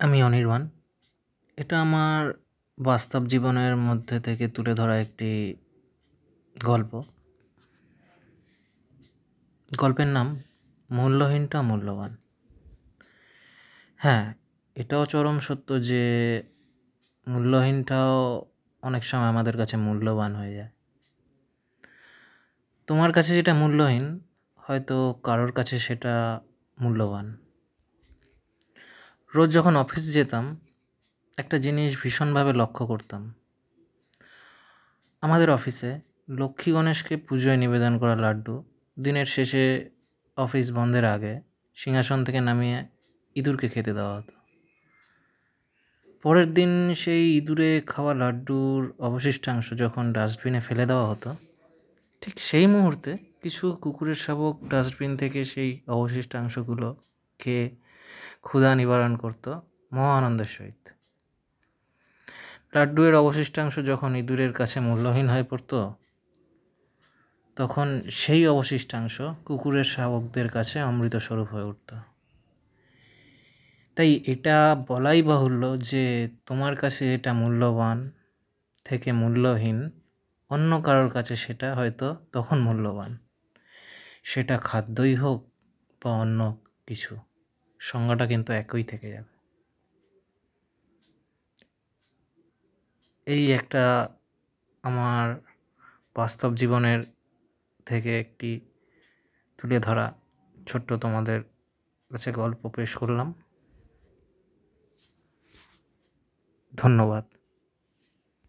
আমি অনির্বাণ এটা আমার বাস্তব জীবনের মধ্যে থেকে তুলে ধরা একটি গল্প। গল্পের নাম মূল্যহীনটা মূল্যবান। হ্যাঁ এটাও চরম সত্য যে মূল্যহীনটাও অনেক সময় আমাদের কাছে মূল্যবান হয়ে যায়। তোমার কাছে যেটা মূল্যহীন, হয়তো কারোর কাছে সেটা মূল্যবান। রোজ যখন অফিস যেতাম, একটা জিনিস ভীষণভাবে লক্ষ্য করতাম। আমাদের অফিসে লক্ষ্মী গণেশকে পুজোয় নিবেদন করা লাড্ডু, দিনের শেষে অফিস বন্ধের আগে সিংহাসন থেকে নামিয়ে ইঁদুরকে খেতে দেওয়া হতো। পরের দিন সেই ইঁদুরে খাওয়া লাড্ডুর অবশিষ্টাংশ যখন ডাস্টবিনে ফেলে দেওয়া হতো, ঠিক সেই মুহূর্তে কিছু কুকুরের শাবক ডাস্টবিন থেকে সেই অবশিষ্টাংশগুলো খেয়ে ক্ষুধা নিবারণ করত মহা আনন্দের সহিত। লাড্ডুয়ের অবশিষ্টাংশ যখন ইঁদুরের কাছে মূল্যহীন হয়ে পড়ত, তখন সেই অবশিষ্টাংশ কুকুরের শাবকদের কাছে অমৃত স্বরূপ হয়ে উঠত। তাই এটা বলাই বাহুল্য যে তোমার কাছে এটা মূল্যবান থেকে মূল্যহীন, অন্য কারোর কাছে সেটা হয়তো তখন মূল্যবান। সেটা খাদ্যই হোক বা অন্য কিছু। সংজ্ঞাটা কিন্তু একই থেকে যাবে। এই একটা আমার বাস্তব জীবনের থেকে একটি তুলে ধরা ছোট্ট তোমাদের কাছে গল্প পেশ করলাম। ধন্যবাদ।